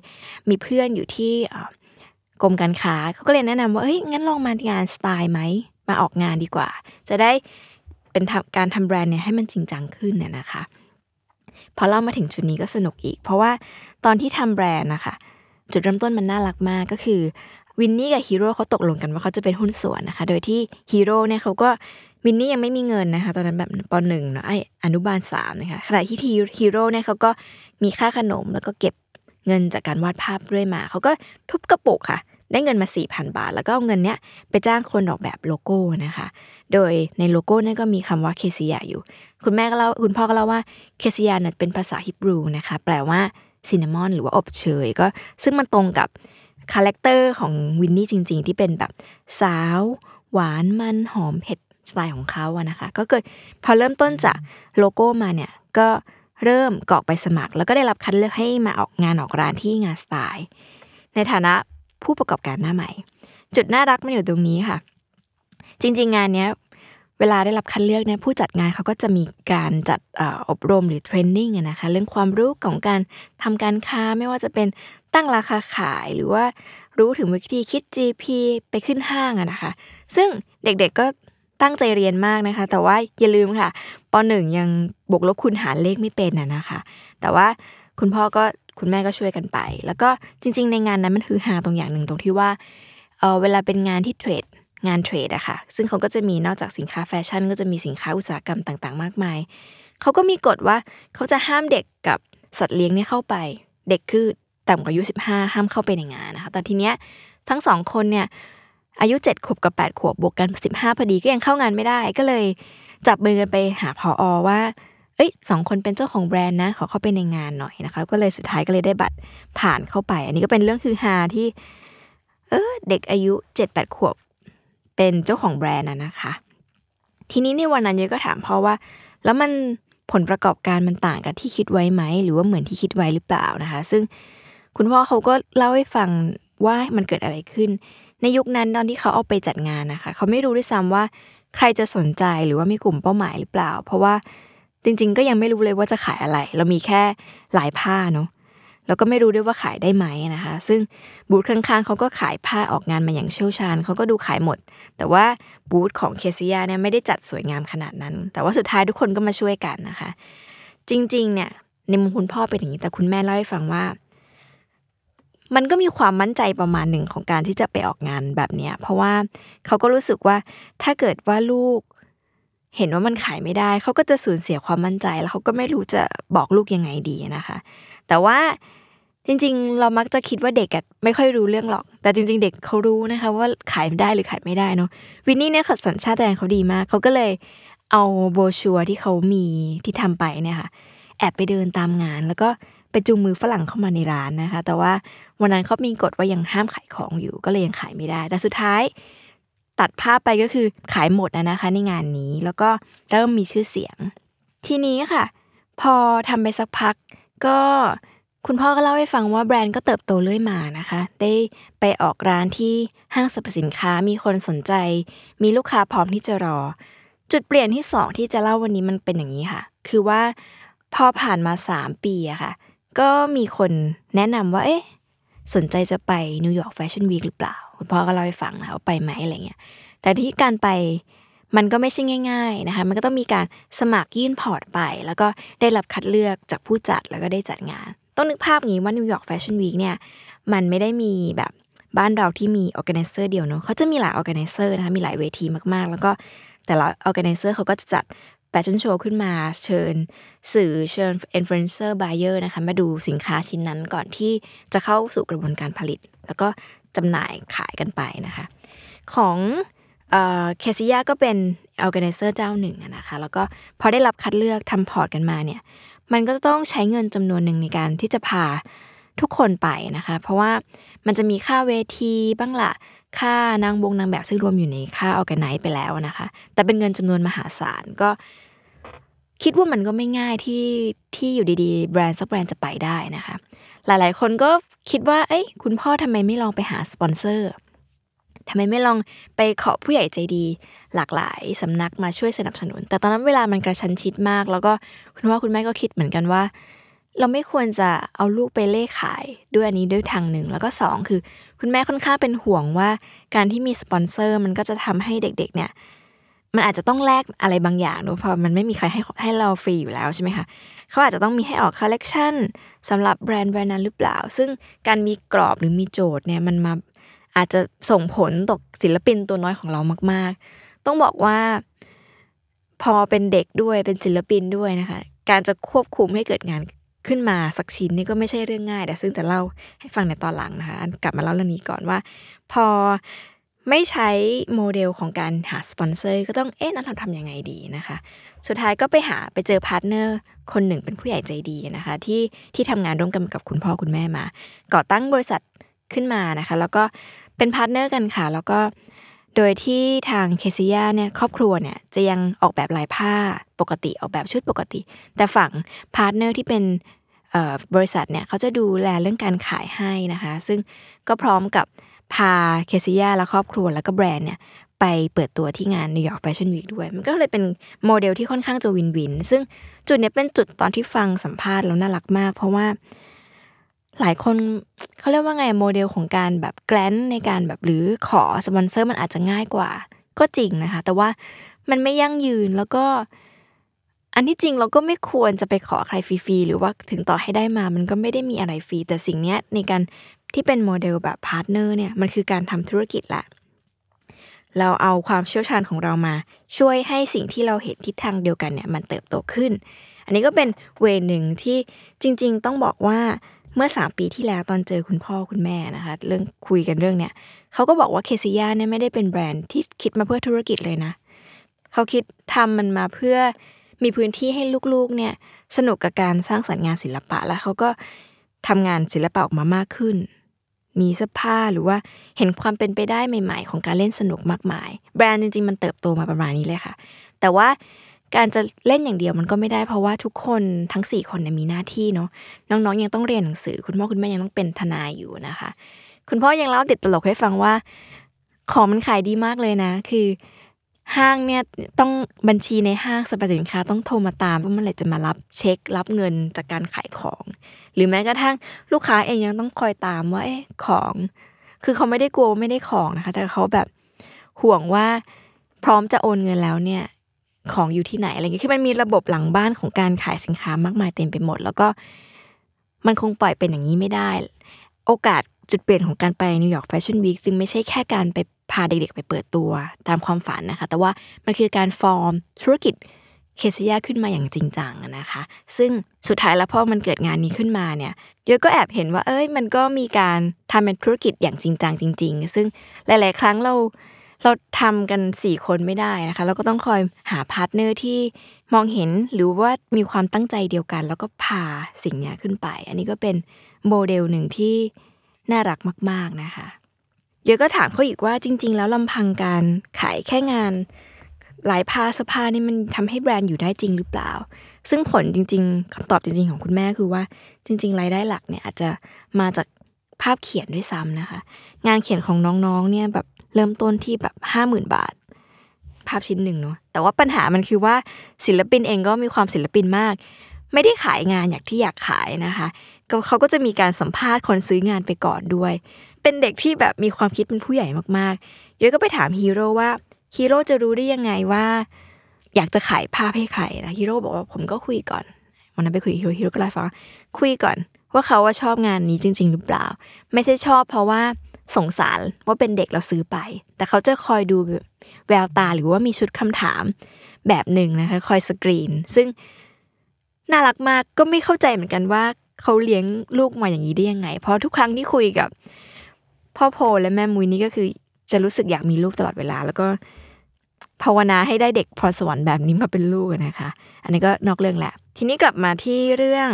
มีเพื่อนอยู่ที่กรมการค้าเขาก็เลยแนะนำว่าเฮ้ยงั้นลองมางานสไตล์ไหมมาออกงานดีกว่า จะได้เป็นการทำแบรนด์เนี่ยให้มันจริงจังขึ้นน่ยนะคะพอเล่ามาถึงจุดนี้ก็สนุกอีก เพราะว่าตอนที่ทำแบรนด์นะคะจุดเริ่มต้นมันน่ารักมากก็คือ วินนี่กับฮีโร่เขาตกลงกันว่าเขาจะเป็นหุ้นส่วนนะคะ โดยที่ฮีโร่เนี่ยเขาก็วินนี่ยังไม่มีเงินนะคะ ตอนนั้นแบบป.หนึ่งเนาะเอ๊ยอนุบาลสามนะคะขณะที่ฮีโร่เนี่ยเขาก็มีค่าขนมแล้วก็เก็บเงินจากการวาดภาพเรื่อยมา เขาก็ทุบกระปุกค่ะ ได้เงินมา4ี่พันบาท แล้วก็เอาเงินเนี้ยไปจ้างคนออกแบบโลโก้นะคะ โดยในโลโก้เนี่ยก็มีคำว่าเคซิยาอยู่ คุณแม่ก็เล่าคุณพ่อก็เล่าว่าเคซิยาเนี่ยเป็นภาษาฮิบรูนะคะ แปลว่า cinnamon หรือว่าอบเชยก็ซึ่งมันตรงกับ character ของวินนี่จริง ๆ ที่เป็นแบบสาว หวานมันหอมเผ็ดสไตล์ของเขาอะนะคะ ก็เกิดพอเริ่มต้นจากโลโก้มาเนี่ย ก็เริ่มกรอกไปสมัคร แล้วก็ได้รับคัดเลือกให้มาออกงานออกร้านที่งานสไตล์ ในฐานะผู้ประกอบการหน้าใหม่ จุดน่ารักมันอยู่ตรงนี้ค่ะ จริง ๆ งานเนี้ยเวลาได้รับคัดเลือกเนี่ยผู้จัดงานเขาก็จะมีการจัดอบรมหรือเทรนนิ่งนะคะเรื่องความรู้ของการทำการค้าไม่ว่าจะเป็นตั้งราคาขายหรือว่ารู้ถึงวิธีคิด GP ไปขึ้นห้างอะนะคะ ซึ่งเด็กๆก็ตั้งใจเรียนมากนะคะ แต่ว่าอย่าลืมค่ะปหนึ่งยังบวกลบคูณหารเลขไม่เป็นอะนะคะ แต่ว่าคุณพ่อก็คุณแม่ก็ช่วยกันไป แล้วก็จริง ๆ ในงานนั้นมันคือหาตรงอย่างหนึ่งตรงที่ว่าเออเวลาเป็นงานที่เทรดงานเทรดอะค่ะ ซึ่งเขาก็จะมีนอกจากสินค้าแฟชั่น ก็จะมีสินค้าอุตสาหกรรมต่างๆ มากมาย เขาก็มีกฎว่าเขาจะห้ามเด็กกับสัตว์เลี้ยงเนี่ยเข้าไป เด็กคือ ต่ำกว่าอายุ 15 ห้ามเข้าไปในงานนะคะ แต่ทีเนี้ยทั้งสองคนเนี่ยอายุ 7 ขวบกับ 8 ขวบบวกกัน 15พอดีก็ยังเข้างานไม่ได้ ก็เลยจับมือกันไปหาพออว่า เอ้ยสองคนเป็นเจ้าของแบรนด์นะขอเข้าไปในงานหน่อยนะคะ ก็เลยสุดท้ายก็เลยได้บัตรผ่านเข้าไป อันนี้ก็เป็นเรื่องคือฮาที่ เออเด็กอายุเจ็ดแปดขวบ เป็นเจ้าของแบรนด์นะนะคะ ทีนี้ในวันนั้นยุ้ยก็ถามพ่อว่า แล้วมันผลประกอบการมันต่างกับที่คิดไว้ไหม หรือว่าเหมือนที่คิดไว้หรือเปล่านะคะ ซึ่ง คุณพ่อเขาก็เล่าให้ฟังว่ามันเกิดอะไรขึ้น ในยุคนั้นตอนที่เขาเอาไปจัดงานนะคะ เขาไม่รู้ด้วยซ้ำว่า ใครจะสนใจหรือว่ามีกลุ่มเป้าหมายหรือเปล่า เพราะว่าจริง ๆ ก็ยังไม่รู้เลยว่าจะขายอะไร เรามีแค่หลายผ้าเนาะแล้วก็ไม่รู้ด้วยว่าขายได้ไหมนะคะ ซึ่งบูธข้างๆเขาก็ขายผ้าออกงานมาอย่างเชี่ยวชาญเขาก็ดูขายหมด แต่ว่าบูธของเคซิยาเนี่ยไม่ได้จัดสวยงามขนาดนั้น แต่ว่าสุดท้ายทุกคนก็มาช่วยกันนะคะ จริงๆเนี่ยในมุมคุณพ่อเป็นอย่างนี้แต่คุณแม่เล่าให้ฟังว่า มันก็มีความมั่นใจประมาณหนึ่งของการที่จะไปออกงานแบบเนี้ย เพราะว่าเขาก็รู้สึกว่าถ้าเกิดว่าลูก เห็นว่ามันขายไม่ได้ เขาก็จะสูญเสียความมั่นใจแล้วเขาก็ไม่รู้จะบอกลูกยังไงดีนะคะ แต่ว่าจริงๆ เรามักจะคิดว่าเด็กไม่ค่อยรู้เรื่องหรอก แต่จริง ๆ เด็กเขารู้นะคะว่าขายได้หรือขายไม่ได้เนาะวินนี่เนี่ยสัญชาติแดนเขาดีมาก เขาก็เลยเอาโบชัวที่เขามีที่ทำไปเนี่ยค่ะ แอบไปเดินตามงานแล้วก็ ไปจูงมือฝรั่งเข้ามาในร้านนะคะ แต่ว่าวันนั้นเขามีกฎว่ายังห้ามขายของอยู่ก็เลยยังขายไม่ได้ แต่สุดท้ายตัดภาพไปก็คือขายหมดนะคะในงานนี้แล้วก็เริ่มมีชื่อเสียง ทีนี้ค่ะ พอทำไปสักพัก ก็คุณพ่อก็เล่าให้ฟังว่าแบรนด์ก็เติบโตเรื่อยมานะคะ ได้ไปออกร้านที่ห้างสรรพสินค้ามีคนสนใจ มีลูกค้าพร้อมที่จะรอ จุดเปลี่ยนที่สองที่จะเล่าวันนี้มันเป็นอย่างนี้ค่ะ คือว่าพอผ่านมาสามปีอะค่ะ ก็มีคนแนะนำว่า เอ๊ะ สนใจจะไปนิวยอร์กแฟชั่นวีคหรือเปล่า คุณพ่อก็เล่าให้ฟังนะว่าไปไหมอะไรเงี้ย แต่ที่การไปมันก็ไม่ใช่ง่าย ๆนะคะ มันก็ต้องมีการสมัครยื่น port ไป แล้วก็ได้รับคัดเลือกจากผู้จัดแล้วก็ได้จัดงาน ต้องนึกภาพงี้ว่านิวยอร์กแฟชั่นวีคเนี่ย มันไม่ได้มีแบบบ้านเราที่มี organizer เดียวเนาะเขาจะมีหลาย organizer นะคะ มีหลายเวทีมากๆ แล้วก็แต่ละ organizer เขาก็จะจัด แฟชั่นโชว์ขึ้นมาเชิญสื่อเชิญ influencer buyer นะคะมาดูสินค้าชิ้นนั้นก่อนที่จะเข้าสู่กระบวนการผลิต แล้วก็จำหน่ายขายกันไปนะคะ ของเคซิยาก็เป็น organizer เจ้าหนึ่งนะคะ แล้วก็พอได้รับคัดเลือกทำ port กันมาเนี่ย มันก็จะต้องใช้เงินจำนวนหนึ่งในการที่จะพาทุกคนไปนะคะ เพราะว่ามันจะมีค่าเวทีบ้างละค่านางบงนางแบบซึ่งรวมอยู่ในค่า organize ไปแล้วนะคะ แต่เป็นเงินจำนวนมหาศาลก็ คิดว่ามันก็ไม่ง่ายที่ที่อยู่ดีๆ แบรนด์สักแบรนด์จะไปได้นะคะ หลายๆ คนก็คิดว่า เอ้ยคุณพ่อทำไมไม่ลองไปหาสปอนเซอร์ทำไมไม่ลองไปขอผู้ใหญ่ใจดี หลากหลายสำนักมาช่วยสนับสนุน แต่ตอนนั้นเวลามันกระชั้นชิดมาก แล้วก็คุณพ่อคุณแม่ก็คิดเหมือนกันว่า เราไม่ควรจะเอาลูกไปเล่ขายด้วยอันนี้ด้วยทางหนึ่ง แล้วก็2คือ คุณแม่ค่อนข้างเป็นห่วงว่า การที่มีสปอนเซอร์มันก็จะทำให้เด็กๆเนี่ย มันอาจจะต้องแลกอะไรบางอย่างด้วยเพราะมันไม่มีใครให้ให้เราฟรีอยู่แล้วใช่ไหมคะเขาอาจจะต้องมีให้ออกคอลเลกชันสำหรับแบรนด์แบรนด์นั้นหรือเปล่า ซึ่งการมีกรอบหรือมีโจทย์เนี่ยมันมาอาจจะส่งผลต่อศิลปินตัวน้อยของเรามาก ๆ ต้องบอกว่า พอเป็นเด็กด้วยเป็นศิลปินด้วยนะคะ การจะควบคุมให้เกิดงานขึ้นมาสักชิ้นนี่ก็ไม่ใช่เรื่องง่ายแต่ซึ่งจะเล่าให้ฟังในตอนหลังนะคะกลับมาเล่าเรื่องนี้ก่อนว่า พอ ไม่ใช้โมเดลของการหาสปอนเซอร์ก็ต้องเอ๊ะนั้นทำทำยังไงดีนะคะ สุดท้ายก็ไปหาไปเจอ partner คนหนึ่งเป็นผู้ใหญ่ใจดีนะคะ ที่ที่ทำงานร่วมกันกับคุณพ่อคุณแม่มา ก่อตั้งบริษัทขึ้นมานะคะ แล้วก็เป็น partner กันค่ะ แล้วก็โดยที่ทางเคซิยาเนี่ยครอบครัวเนี่ยจะยังออกแบบลายผ้าปกติออกแบบชุดปกติ แต่ฝั่ง partner ที่เป็นบริษัทเนี่ยเขาจะดูแลเรื่องการขายให้นะคะ ซึ่งก็พร้อมกับ พาเคซิยาและครอบครัวแล้วก็แบรนด์เนี่ยไปเปิดตัวที่งานนิวยอร์กแฟชั่นวีคด้วย มันก็เลยเป็นโมเดลที่ค่อนข้างจะ win-win ซึ่งจุดนี้เป็นจุดตอนที่ฟังสัมภาษณ์แล้วน่ารักมาก เพราะว่าหลายคนเขาเรียกว่าไงโมเดลของการแบบ grant ในการแบบหรือขอสปอนเซอร์มันอาจจะง่ายกว่า ก็จริงนะคะ แต่ว่ามันไม่ยั่งยืนแล้วก็ อันที่จริงเราก็ไม่ควรจะไปขอใครฟรีๆหรือว่าถึงต่อให้ได้มา มันก็ไม่ได้มีอะไรฟรีแต่สิ่งนี้ในการ ที่เป็นโมเดลแบบ partner เนี่ยมันคือการทำธุรกิจละเราเอาความเชี่ยวชาญของเรามา ช่วยให้สิ่งที่เราเห็นทิศทางเดียวกันเนี่ยมันเติบโตขึ้น อันนี้ก็เป็น way หนึ่งที่จริง ๆ ต้องบอกว่าเมื่อสามปีที่แล้วตอนเจอคุณพ่อคุณแม่นะคะเรื่องคุยกันเรื่องเนี้ยเขาก็บอกว่าเคซิยาเนี่ยไม่ได้เป็นแบรนด์ที่คิดมาเพื่อธุรกิจเลยนะเขาคิดทำมันมาเพื่อมีพื้นที่ให้ลูกๆเนี่ยสนุกกับการสร้างสรรค์งานศิลปะแล้วเขาก็ทำงานศิลปะออกมามากขึ้น มีเสื้อผ้าหรือว่าเห็นความเป็นไปได้ใหม่ ๆ ของการเล่นสนุกมากมาย แบรนด์จริงๆ มันเติบโตมาประมาณนี้เลยค่ะ แต่ว่าการจะเล่นอย่างเดียวมันก็ไม่ได้เพราะว่าทุกคนทั้งสี่คนเนี่ยมีหน้าที่เนาะน้องๆยังต้องเรียนหนังสือ คุณพ่อคุณแม่ยังต้องเป็นทนายอยู่นะคะ คุณพ่อยังเล่าติดตลกให้ฟังว่า ของมันขายดีมากเลยนะ คือ ห้างเนี่ยต้องบัญชีในห้างสรรพสินค้าต้องโทรมาตามว่าเมื่อไหร่จะมารับเช็ครับเงินจากการขายของ หรือแม้กระทั่งลูกค้าเองยังต้องคอยตามว่าเอ๊ะของ คือเขาไม่ได้กลัวไม่ได้ของนะคะ แต่เขาแบบห่วงว่าพร้อมจะโอนเงินแล้วเนี่ยของอยู่ที่ไหนอะไรเงี้ยคือมันมีระบบหลังบ้านของการขายสินค้ามากมายเต็มไปหมด แล้วก็มันคงปล่อยเป็นอย่างนี้ไม่ได้ โอกาสจุดเปลี่ยนของการไปนิวยอร์กแฟชั่นวีคจึงไม่ใช่แค่การไป พาเด็กๆไปเปิดตัวตามความฝันนะคะ แต่ว่ามันคือการฟอร์มธุรกิจเคซิยาขึ้นมาอย่างจริงจังนะคะ ซึ่งสุดท้ายแล้วพอมันเกิดงานนี้ขึ้นมาเนี่ยเยอก็แอบเห็นว่า เอ้ย มันก็มีการทำเป็นธุรกิจอย่างจริงจังจริง ๆ ซึ่งหลาย ๆ ครั้งเราเราทำกันสี่คนไม่ได้นะคะ เราก็ต้องคอยหา partner ที่มองเห็นหรือว่ามีความตั้งใจเดียวกัน แล้วก็พาสิ่งนี้ขึ้นไป อันนี้ก็เป็นโมเดลหนึ่งที่น่ารักมาก ๆนะคะ เดี๋ยวก็ถามเขาอีกว่าจริง ๆ แล้วลำพังการขายแค่งาน หลายผ้าสภานี่มันทำให้แบรนด์อยู่ได้จริงหรือเปล่า ซึ่งผลจริง ๆคำตอบจริง ๆ ของคุณแม่คือว่าจริง ๆ รายได้หลักเนี่ยอาจจะมาจากภาพเขียนด้วยซ้ำนะคะ งานเขียนของน้องๆเนี่ยแบบเริ่มต้นที่แบบห้าหมื่นบาท ภาพชิ้นหนึ่งเนาะแต่ว่าปัญหามันคือว่าศิลปินเองก็มีความศิลปินมาก ไม่ได้ขายงานอย่างที่อยากขายนะคะเขาก็จะมีการสัมภาษณ์คนซื้องานไปก่อนด้วย เป็นเด็กที่แบบมีความคิดเป็นผู้ใหญ่มากๆย้อยก็ไปถามฮีโร่ว่าฮีโร่จะรู้ได้ยังไงว่า อยากจะขายภาพให้ใครนะฮีโร่บอกว่าผมก็คุยก่อนวันนั้นไปคุยฮีโร่ฮีโร่ก็เลยฟังคุยก่อน ว่าเขาว่าชอบงานนี้จริง ๆ หรือเปล่า ไม่ใช่ชอบเพราะว่าสงสารว่าเป็นเด็กเราซื้อไป แต่เขาจะคอยดูแววตาหรือว่ามีชุดคำถามแบบหนึ่งนะคะ คอยสกรีน ซึ่งน่ารักมากก็ไม่เข้าใจเหมือนกันว่าเขาเลี้ยงลูกมาอย่างนี้ได้ยังไง เพราะทุกครั้งที่คุยกับ พ่อโพและแม่มุยนี่ก็คือ จะรู้สึกอยากมีลูกตลอดเวลา แล้วก็ภาวนาให้ได้เด็กพรสวรรค์แบบนี้มาเป็นลูกนะคะ อันนี้ก็นอกเรื่องแหละ ทีนี้กลับมาที่เรื่อง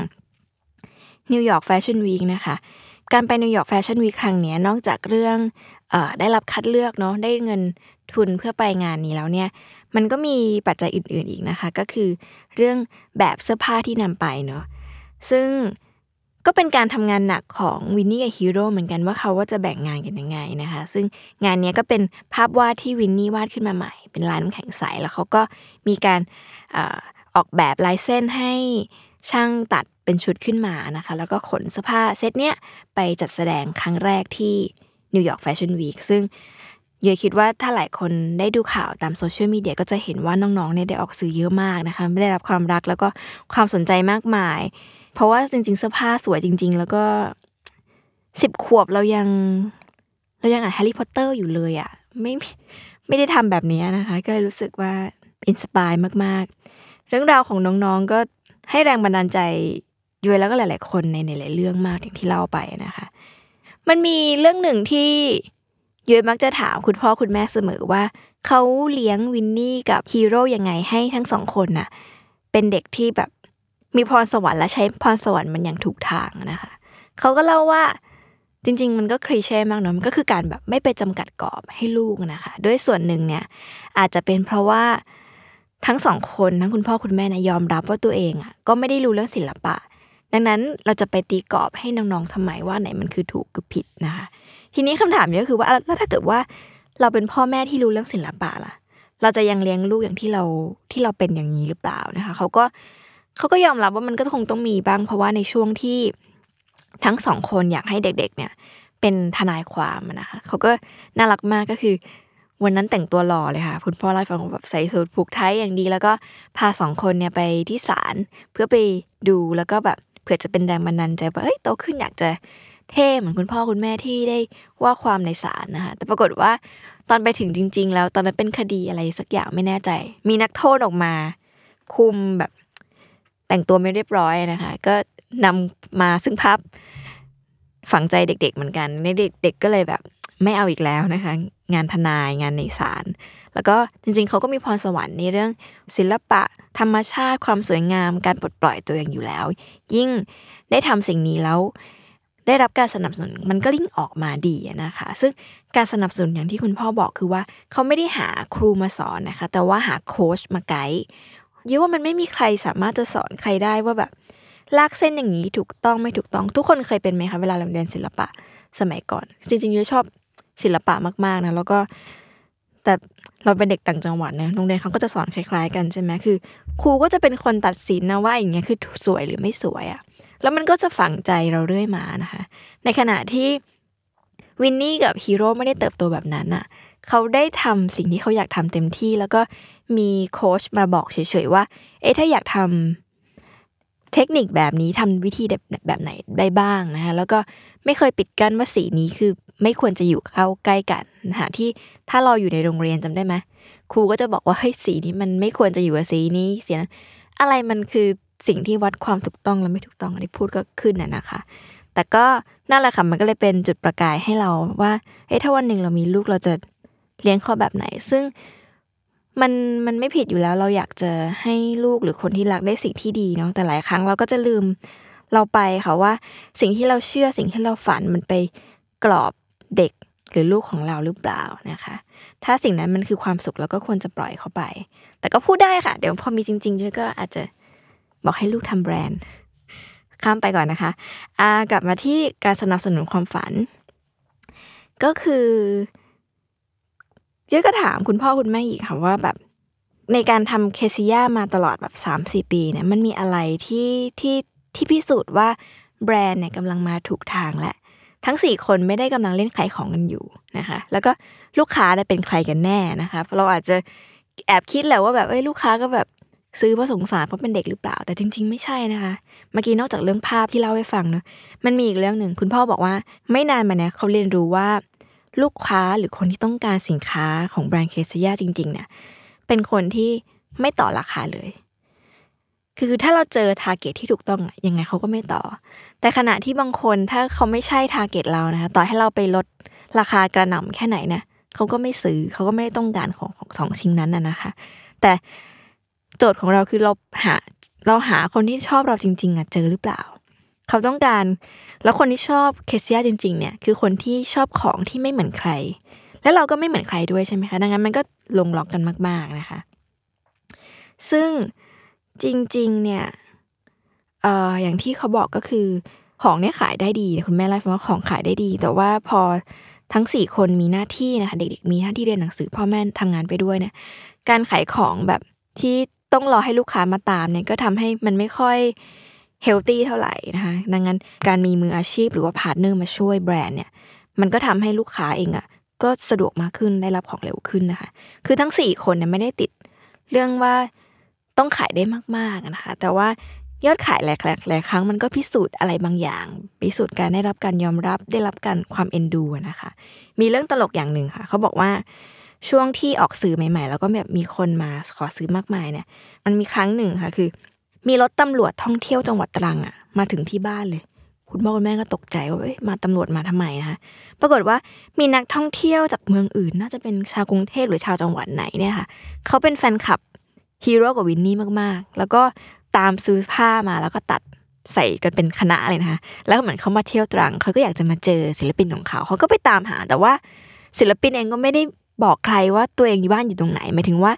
นิวยอร์กแฟชั่นวีคนะคะ การไปนิวยอร์กแฟชั่นวีคครั้งนี้นอกจากเรื่องอได้รับคัดเลือกเนาะได้เงินทุนเพื่อไปงานนี้แล้วเนี่ย มันก็มีปัจจัยอื่นๆอีกนะคะ ก็คือเรื่องแบบเสื้อผ้าที่นำไปเนาะซึ่ง ก็เป็นการทำงานหนักของวินนี่กับฮีโร่เหมือนกันว่าเขาว่าจะแบ่งงานกันยังไงนะคะ ซึ่งงานนี้ก็เป็นภาพวาดที่วินนี่วาดขึ้นมาใหม่ เป็นลายน้ำแข็งใส แล้วเขาก็มีการออกแบบลายเส้นให้ช่างตัดเป็นชุดขึ้นมานะคะ แล้วก็ขนเสื้อผ้าเซตเนี้ยไปจัดแสดงครั้งแรกที่นิวยอร์กแฟชั่นวีคซึ่งยุ้ยคิดว่าถ้าหลายคนได้ดูข่าวตามโซเชียลมีเดียก็จะเห็นว่าน้องๆเนี่ยได้ออกสื่อเยอะมากนะคะได้รับความรักแล้วก็ความสนใจมากมาย เพราะว่าจริง ๆ เสื้อผ้าสวยจริง ๆ แล้วก็สิบขวบเรายัง เรายังอ่านแฮร์รี่พอตเตอร์อยู่เลยอะ่ะ ไม่ไม่ได้ทำแบบนี้นะคะ ก็เลยรู้สึกว่าinspire มากๆ เรื่องราวของน้องๆก็ให้แรงบันดาลใจยุ้ยแล้วก็หลาย ๆคนในในหลายๆเรื่องมากอย่างที่เล่าไปนะคะ มันมีเรื่องหนึ่งที่ยุ้ยมักจะถามคุณพ่อคุณแม่เสมอว่าเขาเลี้ยงวินนี่กับฮีโร่ยังไงให้ทั้งสองคนน่ะเป็นเด็กที่แบบ มีพรสวรรค์และใช้พรสวรรค์มันอย่างถูกทางนะคะเขาก็เล่าว่าจริง ๆ มันก็ cliché มากเนาะมันก็คือการแบบไม่ไปจำกัดกรอบให้ลูกนะคะ ด้วยส่วนหนึ่งเนี่ยอาจจะเป็นเพราะว่าทั้งสองคนทั้งคุณพ่อคุณแม่นะยอมรับว่าตัวเองอะก็ไม่ได้รู้เรื่องศิลปะ ดังนั้นเราจะไปตีกรอบให้น้องๆทำไมว่าไหนมันคือถูกคือผิดนะคะ ทีนี้คำถามนี้ก็คือว่าแล้วถ้าเกิดว่าเราเป็นพ่อแม่ที่รู้เรื่องศิลปะล่ะ เราจะยังเลี้ยงลูกอย่างที่เราที่เราเป็นอย่างนี้หรือเปล่านะคะเขาก็ เขาก็ยอมรับว่ามันก็คงต้องมีบ้าง เพราะว่าในช่วงที่ทั้งสองคนอยากให้เด็กๆ เนี่ย เป็นทนายความนะคะเขาก็น่ารักมากก็คือวันนั้นแต่งตัวหล่อเลยค่ะ คุณพ่อเล่าฟังแบบใส่สูทผูกไทยอย่างดี แล้วก็พาสองคนเนี่ยไปที่ศาลเพื่อไปดูแล้วก็แบบเผื่อจะเป็นแรงบันดาลใจว่าเอ้ยโตขึ้นอยากจะเท่เหมือนคุณพ่อคุณแม่ที่ได้ว่าความในศาลนะคะแต่ปรากฏว่าตอนไปถึงจริง ๆ แล้วตอนนั้นเป็นคดีอะไรสักอย่างไม่แน่ใจ มีนักโทษออกมา คุมแบบ แต่งตัวไม่เรียบร้อยนะคะ ก็นำมาซึ่งภาพฝังใจเด็ก ๆ เหมือนกันในเด็กๆก็เลยแบบไม่เอาอีกแล้วนะคะ งานทนายงานในศาลแล้วก็จริงๆเขาก็มีพรสวรรค์ในเรื่องศิลปะ ธรรมชาติความสวยงาม การปลดปล่อยตัวเองอยู่แล้ว ยิ่งได้ทำสิ่งนี้แล้ว ได้รับการสนับสนุนมันก็ยิ่งออกมาดีนะคะ ซึ่งการสนับสนุนอย่างที่คุณพ่อบอกคือว่าเขาไม่ได้หาครูมาสอนนะคะ แต่ว่าหาโค้ชมาไกด์ ยิ่ว่ามันไม่มีใครสามารถจะสอนใครได้ว่าแบบ ลากเส้นอย่างนี้ถูกต้องไม่ถูกต้อง ทุกคนเคยเป็นไหมคะเวลาเราเรียนศิลปะสมัยก่อน จริงๆยุ้ยชอบศิลปะมากๆนะแล้วก็แต่เราเป็นเด็กต่างจังหวัดนะโรงเรียนเขาก็จะสอนคล้าย ๆ กันใช่ไหมคือครูก็จะเป็นคนตัดสินนะว่าอย่างเงี้ยคือสวยหรือไม่สวยอะแล้วมันก็จะฝังใจเราเรื่อยมานะคะ ในขณะที่วินนี่กับฮีโร่ไม่ได้เติบโตแบบนั้นอะเขาได้ทำสิ่งที่เขาอยากทำเต็มที่ แล้วก็ มีโค้ชมาบอกเฉยๆว่า เอ๊ะถ้าอยากทำเทคนิคแบบนี้ทำวิธีแบบแบบไหนได้บ้างนะคะแล้วก็ไม่เคยปิดกั้นว่าสีนี้คือไม่ควรจะอยู่เข้าใกล้กันนะคะที่ถ้าเราอยู่ในโรงเรียนจำได้ไหมครูก็จะบอกว่าเฮ้ยสีนี้มันไม่ควรจะอยู่กับสีนี้สีนั้นอะไรมันคือสิ่งที่วัดความถูกต้องและไม่ถูกต้องอันนี้พูดก็ขึ้นน่ะนะคะ แต่ก็นั่นแหละค่ะมันก็เลยเป็นจุดประกายให้เราว่าเฮ้ยถ้าวันหนึ่งเรามีลูกเราจะเลี้ยงเขาแบบไหน ซึ่ง มันมันไม่ผิดอยู่แล้ว เราอยากจะให้ลูกหรือคนที่รักได้สิ่งที่ดีเนาะแต่หลายครั้งเราก็จะลืมเราไปค่ะว่า สิ่งที่เราเชื่อสิ่งที่เราฝันมันไปกรอบเด็กหรือลูกของเราหรือเปล่านะคะ ถ้าสิ่งนั้นมันคือความสุขเราก็ควรจะปล่อยเขาไป แต่ก็พูดได้ค่ะ เดี๋ยวพอมีจริงๆด้วยก็อาจจะบอกให้ลูกทำแบรนด์ ข้ามไปก่อนนะคะอากลับมาที่การสนับสนุนความฝัน ก็คือ เยอะก็ถามคุณพ่อคุณแม่อีกค่ะว่าแบบในการทำเคซิยามาตลอดแบบสามสี่ปีเนี่ยมันมีอะไรที่ที่ที่พิสูจน์ว่าแบรนด์เนี่ยกำลังมาถูกทางและ ทั้งสี่คนไม่ได้กำลังเล่นขายของกันอยู่นะคะ แล้วก็ลูกค้าเป็นใครกันแน่นะคะเราอาจจะแอบคิดแหละว่าแบบเอ้ยลูกค้าก็แบบซื้อเพราะสงสารเพราะเป็นเด็กหรือเปล่า แต่จริง ๆ ไม่ใช่นะคะ เมื่อกี้นอกจากเรื่องภาพที่เล่าให้ฟังเนาะมันมีอีกเรื่องหนึ่งคุณพ่อบอกว่าไม่นานมาเนี้ยเขาเรียนรู้ว่า ลูกค้าหรือคนที่ต้องการสินค้าของแบรนด์เคซิยาจริง ๆ เนี่ย เป็นคนที่ไม่ต่อราคาเลย คือถ้าเราเจอ target ที่ถูกต้องยังไงเขาก็ไม่ต่อ แต่ขณะที่บางคนถ้าเขาไม่ใช่ target เรานะคะ ต่อให้เราไปลดราคากระหน่ำแค่ไหนเนี่ยเขาก็ไม่ซื้อเขาก็ไม่ได้ต้องการของของสองชิ้นนั้นน่ะนะคะ แต่โจทย์ของเราคือเราหาเราหาคนที่ชอบเราจริง ๆอะเจอหรือเปล่า เขาต้องการ แล้วคนที่ชอบเคเซียจริง ๆ เนี่ยคือคนที่ชอบของที่ไม่เหมือนใคร แล้วเราก็ไม่เหมือนใครด้วยใช่ไหมคะดังนั้นมันก็ลงล็อกกันมาก ๆนะคะ ซึ่งจริง ๆ เนี่ยเอ่ออย่างที่เขาบอกก็คือของเนี่ยขายได้ดีคุณแม่เล่าให้ฟังว่าของขายได้ดี แต่ว่าพอทั้งสี่คนมีหน้าที่นะคะเด็กๆมีหน้าที่เรียนหนังสือพ่อแม่ทำงานไปด้วยเนี่ยการขายของแบบที่ต้องรอให้ลูกค้ามาตามเนี่ยก็ทำให้มันไม่ค่อย healthy เท่าไหร่นะคะดังนั้นการมีมืออาชีพหรือว่า partner มาช่วยแบรนด์เนี่ยมันก็ทำให้ลูกค้าเองอะ่ะก็สะดวกมากขึ้นได้รับของเร็วขึ้นนะคะ คือทั้งสี่คนเนี่ยไม่ได้ติด เรื่องว่าต้องขายได้มากๆนะคะ แต่ว่ายอดขายหลายๆหลายครั้งมันก็พิสูจน์อะไรบางอย่าง พิสูจน์การได้รับการยอมรับได้รับการความเอ็นดูนะคะ มีเรื่องตลกอย่างหนึ่งค่ะ เขาบอกว่าช่วงที่ออกสื่อใหม่ ๆ แล้วก็แบบมีคนมาขอซื้อมากมายเนี่ย มันมีครั้งหนึ่งค่ะ คือ มีรถตำรวจท่องเที่ยวจังหวัดตรังอะมาถึงที่บ้านเลย คุณพ่อคุณแม่ก็ตกใจว่าเอ้ยมาตำรวจมาทำไมนะคะปรากฏว่ามีนักท่องเที่ยวจากเมืองอื่น น่าจะเป็นชาวกรุงเทพหรือชาวจังหวัดไหนเนี่ยค่ะเขาเป็นแฟนคลับฮีโร่กับวินนี่มากๆ แล้วก็ตามซื้อผ้ามาแล้วก็ตัดใส่กันเป็นคณะเลยนะคะ แล้วเหมือนเขามาเที่ยวตรังเขาก็อยากจะมาเจอศิลปินของเขา เขาก็ไปตามหา แต่ว่าศิลปินเองก็ไม่ได้บอกใครว่าตัวเองอยู่บ้านอยู่ตรงไหน หมายถึงว่า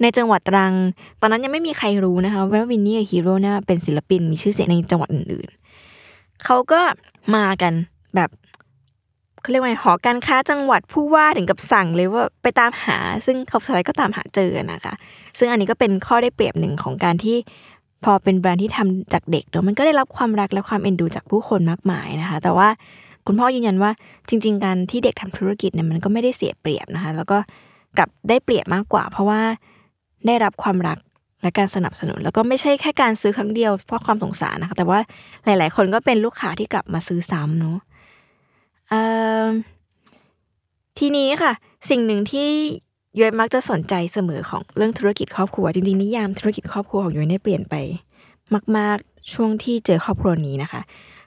ในจังหวัดตรัง ตอนนั้นยังไม่มีใครรู้นะคะว่าวินนี่กับฮีโร่เนี่ยเป็นศิลปินมีชื่อเสียงในจังหวัดอื่นๆ เขาก็มากันแบบเขาเรียกว่าหอการค้าจังหวัดผู้ว่าถึงกับสั่งเลยว่าไปตามหา ซึ่งเขาสไลด์ก็ตามหาเจอนะคะ ซึ่งอันนี้ก็เป็นข้อได้เปรียบหนึ่งของการที่พอเป็นแบรนด์ที่ทำจากเด็กเนาะมันก็ได้รับความรักและความเอ็นดูจากผู้คนมากมายนะคะ แต่ว่าคุณพ่อยืนยันว่าจริง ๆ การที่เด็กทำธุรกิจเนี่ยมันก็ไม่ได้เสียเปรียบนะคะ แล้วก็กลับได้เปรียบมากกว่า เพราะว่า ได้รับความรักและการสนับสนุน แล้วก็ไม่ใช่แค่การซื้อครั้งเดียวเพราะความสงสารนะคะ แต่ว่าหลาย ๆ คนก็เป็นลูกค้าที่กลับมาซื้อซ้ำเนาะทีนี้ค่ะ สิ่งหนึ่งที่ยุ้ยมักจะสนใจเสมอของเรื่องธุรกิจครอบครัว จริง ๆ นิยามธุรกิจครอบครัวของยุ้ยได้เปลี่ยนไป มาก ๆ ช่วงที่เจอครอบครัวนี้นะคะ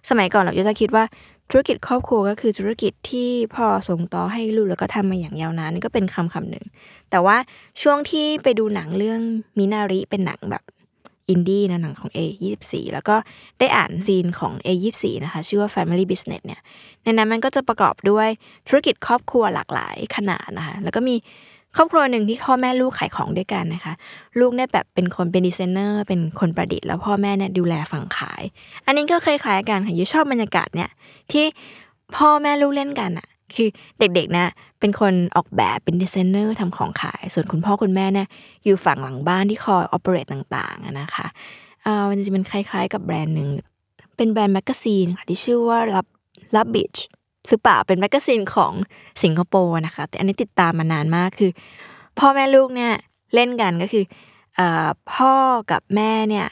สมัยก่อนเราจะคิดว่าธุรกิจครอบครัวก็คือธุรกิจที่พ่อส่งต่อให้ลูกแล้วก็ทำมาอย่างยาวนานนี่ก็เป็นคำคำหนึ่ง แต่ว่าช่วงที่ไปดูหนังเรื่องมินาริเป็นหนังแบบอินดี้นะหนังของ A24 แล้วก็ได้อ่าน zine ของ A24 นะคะ ชื่อว่า Family Business เนี่ย ในนั้นมันก็จะประกอบด้วยธุรกิจครอบครัวหลากหลายขนาดนะคะ แล้วก็มีครอบครัวหนึ่งที่พ่อแม่ลูกขายของด้วยกันนะคะ ลูกเนี่ยแบบเป็นคนเป็นดีไซเนอร์ เป็นคนประดิษฐ์แล้วพ่อแม่เนี่ยดูแลฝั่งขาย อันนี้ก็คล้ายๆกันค่ะยุ้ยชอบบรรยากาศเนี่ยที่พ่อแม่ลูกเล่นกันอะคือเด็กๆนะ เป็นคนออกแบบเป็นดีไซเนอร์ทำของขาย ส่วนคุณพ่อคุณแม่เนี่ยอยู่ฝั่งหลังบ้านที่คอย operate ต่างๆนะคะอ่ามันจะเป็นคล้ายๆ กับแบรนด์หนึ่งเป็นแบรนด์ magazine ค่ะที่ชื่อว่า Rub Rubbish หรือเปล่าเป็น magazine ของสิงคโปร์นะคะ แต่อันนี้ติดตามมานานมากคือ พ่อแม่ลูกเนี่ยเล่นกันก็คืออพ่อกับแม่เนี่ย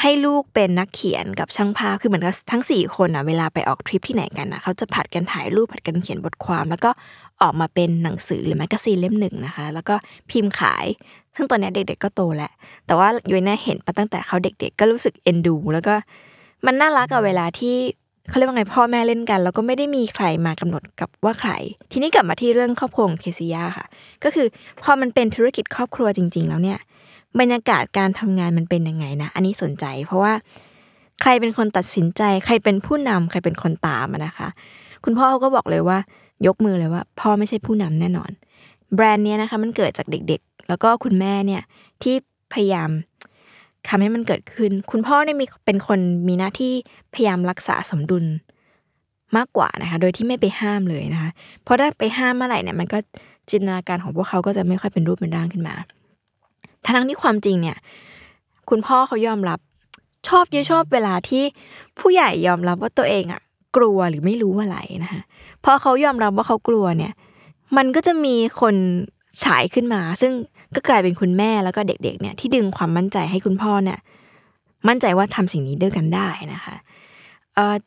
ให้ลูกเป็นนักเขียนกับช่างภาพคือเหมือนกับทั้งสี่คนอะเวลาไปออกทริปที่ไหนกันนะเขาจะผลัดกันถ่ายรูปผลัดกันเขียนบทความ แล้วก็ออกมาเป็นหนังสือหรือ magazine เล่มหนึ่งนะคะ แล้วก็พิมพ์ขาย ซึ่งตอนนี้เด็กๆก็โตแล้ว แต่ว่ายุ้ยน่าเห็นมาตั้งแต่เขาเด็ก ๆ ก็รู้สึกเอ็นดู แล้วก็มันน่ารักกับเวลาที่เขาเรียกว่าไงพ่อแม่เล่นกัน แล้วก็ไม่ได้มีใครมากำหนดกับว่าใคร ทีนี้กลับมาที่เรื่องครอบครัวของเคซิยาค่ะ ก็คือพอมันเป็นธุรกิจครอบครัวจริง ๆ แล้วเนี่ย บรรยากาศการทำงานมันเป็นยังไงนะ อันนี้สนใจ เพราะว่าใครเป็นคนตัดสินใจ ใครเป็นผู้นำใครเป็นคนตามนะคะ คุณพ่อเขาก็บอกเลยว่า ยกมือเลยว่า พ่อไม่ใช่ผู้นำแน่นอน แบรนด์เนี้ยนะคะ มันเกิดจากเด็กๆ แล้วก็คุณแม่เนี่ยที่พยายามทำให้มันเกิดขึ้น คุณพ่อเนี่ยมีเป็นคนมีหน้าที่พยายามรักษาสมดุลมากกว่านะคะ โดยที่ไม่ไปห้ามเลยนะคะ เพราะถ้าไปห้ามเมื่อไหร่เนี่ยมันก็จินตนาการของพวกเขาก็จะไม่ค่อยเป็นรูปเป็นร่างขึ้นมา ทั้งที่ความจริงเนี่ย คุณพ่อเขายอมรับ ชอบเยอะชอบเวลาที่ผู้ใหญ่ยอมรับว่าตัวเองอะกลัวหรือไม่รู้อะไรนะคะพอเขายอมรับว่าเขากลัวเนี่ย มันก็จะมีคนฉายขึ้นมา ซึ่งก็กลายเป็นคุณแม่แล้วก็เด็กๆเนี่ยที่ดึงความมั่นใจให้คุณพ่อเนี่ย มั่นใจว่าทำสิ่งนี้ด้วยกันได้นะคะ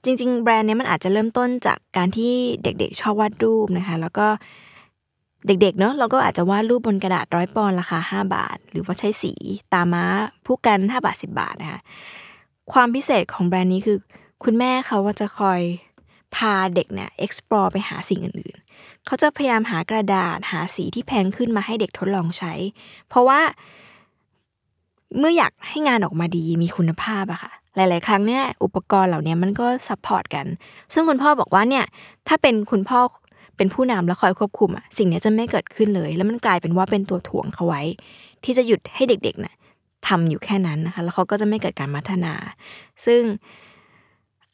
จริง ๆ แบรนด์เนี้มันอาจจะเริ่มต้นจากการที่เด็กๆ ชอบวาดรูปนะคะ แล้วก็ เด็กๆเนาะเราก็อาจจะวาดรูปบนกระดาษร้อยปอนราคา 5 บาท หรือว่าใช้สีตาม้าพู่กัน 5 บาท 10 บาทนะคะความพิเศษของแบรนด์นี้คือ คุณแม่เขาว่าจะคอยพาเด็กเนี่ย explore ไปหาสิ่งอื่นๆ เขาจะพยายามหากระดาษหาสีที่แพงขึ้นมาให้เด็กทดลองใช้ เพราะว่า เมื่ออยากให้งานออกมาดีมีคุณภาพอะค่ะหลาย ๆ ครั้งเนี่ยอุปกรณ์เหล่านี้มันก็ support กัน ซึ่งคุณพ่อบอกว่าเนี่ยถ้าเป็นคุณพ่อ เป็นผู้นำแล้วคอยควบคุมอะสิ่งนี้จะไม่เกิดขึ้นเลย แล้วมันกลายเป็นว่าเป็นตัวถ่วงเขาไว้ ที่จะหยุดให้เด็กๆนี่ยทำอยู่แค่นั้นนะคะ แล้วเขาก็จะไม่เกิดการพัฒนา ซึ่ง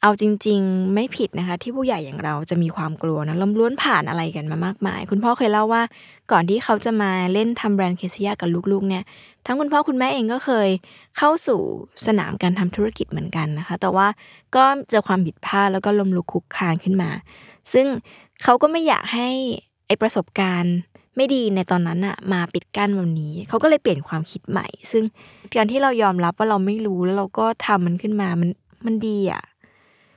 เอาจริง ๆ ไม่ผิดนะคะ ที่ผู้ใหญ่อย่างเราจะมีความกลัวนะล้มล้วนผ่านอะไรกันมามากมาย คุณพ่อเคยเล่าว่า ก่อนที่เขาจะมาเล่นทำแบรนด์เคซิยากับลูกๆ เนี่ย ทั้งคุณพ่อคุณแม่เองก็เคยเข้าสู่สนามการทำธุรกิจเหมือนกันนะคะ แต่ว่าก็เจอความผิดพลาดแล้วก็ล้มลุกคุกคานขึ้นมา ซึ่ง เขาก็ไม่อยากให้ไอประสบการณ์ไม่ดีในตอนนั้นอะมาปิดกั้นวันนี้ เขาก็เลยเปลี่ยนความคิดใหม่ ซึ่งการที่เรายอมรับว่าเราไม่รู้แล้วเราก็ทำมันขึ้นมามันมันดีอะ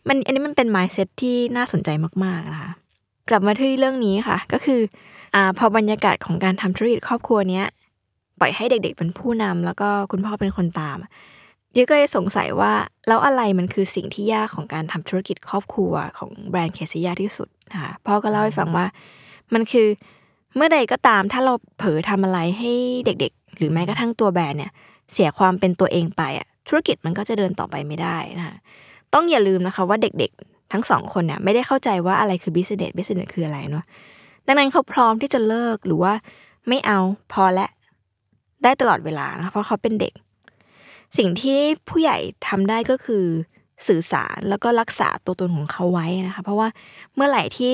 มันอันนี้มันเป็น mindset ที่น่าสนใจมากๆนะคะกลับมาที่เรื่องนี้ค่ะ ก็คืออ่าพอบรรยากาศของการทำธุรกิจครอบครัวเนี้ยปล่อยให้เด็กๆเป็นผู้นำแล้วก็คุณพ่อเป็นคนตาม เยอะก็เลยสงสัยว่า แล้วอะไรมันคือสิ่งที่ยากของการทำธุรกิจครอบครัวของแบรนด์เคซิยาที่สุดนะคะพ่อก็เล่าให้ฟังว่า มันคือเมื่อใดก็ตามถ้าเราเผลอทำอะไรให้เด็กๆ หรือแม้กระทั่งตัวแบรนด์เนี่ย เสียความเป็นตัวเองไปอะธุรกิจมันก็จะเดินต่อไปไม่ได้นะคะต้องอย่าลืมนะคะว่าเด็กๆ ทั้งสองคนเนี่ยไม่ได้เข้าใจว่าอะไรคือ business business คืออะไรเนาะดังนั้นเขาพร้อมที่จะเลิกหรือว่าไม่เอาพอและได้ตลอดเวลานะคะเพราะเขาเป็นเด็ก สิ่งที่ผู้ใหญ่ทำได้ก็คือสื่อสารแล้วก็รักษาตัวตนของเขาไว้นะคะ เพราะว่าเมื่อไหร่ที่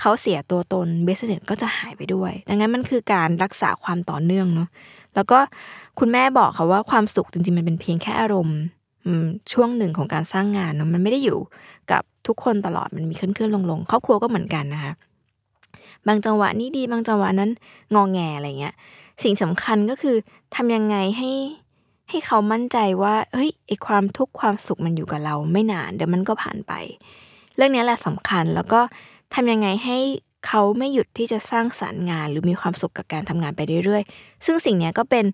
เขาเสียตัวตนเบสเน็ตก็จะหายไปด้วย ดังนั้นมันคือการรักษาความต่อเนื่องเนาะแล้วก็คุณแม่บอกค่ะว่าความสุขจริงๆมันเป็นเพียงแค่อารมณ์ช่วงหนึ่งของการสร้างงานเนาะมันไม่ได้อยู่กับทุกคนตลอดมันมีขึ้นขึ้นลงลงครอบครัวก็เหมือนกันนะคะบางจังหวะนี้ดีบางจังหวะนั้นงองแงอะไรเงี้ยสิ่งสำคัญก็คือทำยังไงให้ ให้เขามั่นใจว่าเฮ้ยไอความทุกข์ความสุขมันอยู่กับเราไม่นานเดี๋ยวมันก็ผ่านไป เรื่องนี้แหละสำคัญแล้วก็ทำยังไงให้เขาไม่หยุดที่จะสร้างสารรค์งาน หรือมีความสุขกับการทำงานไปเรื่อยๆ ซึ่งสิ่งนี้ก็เป็น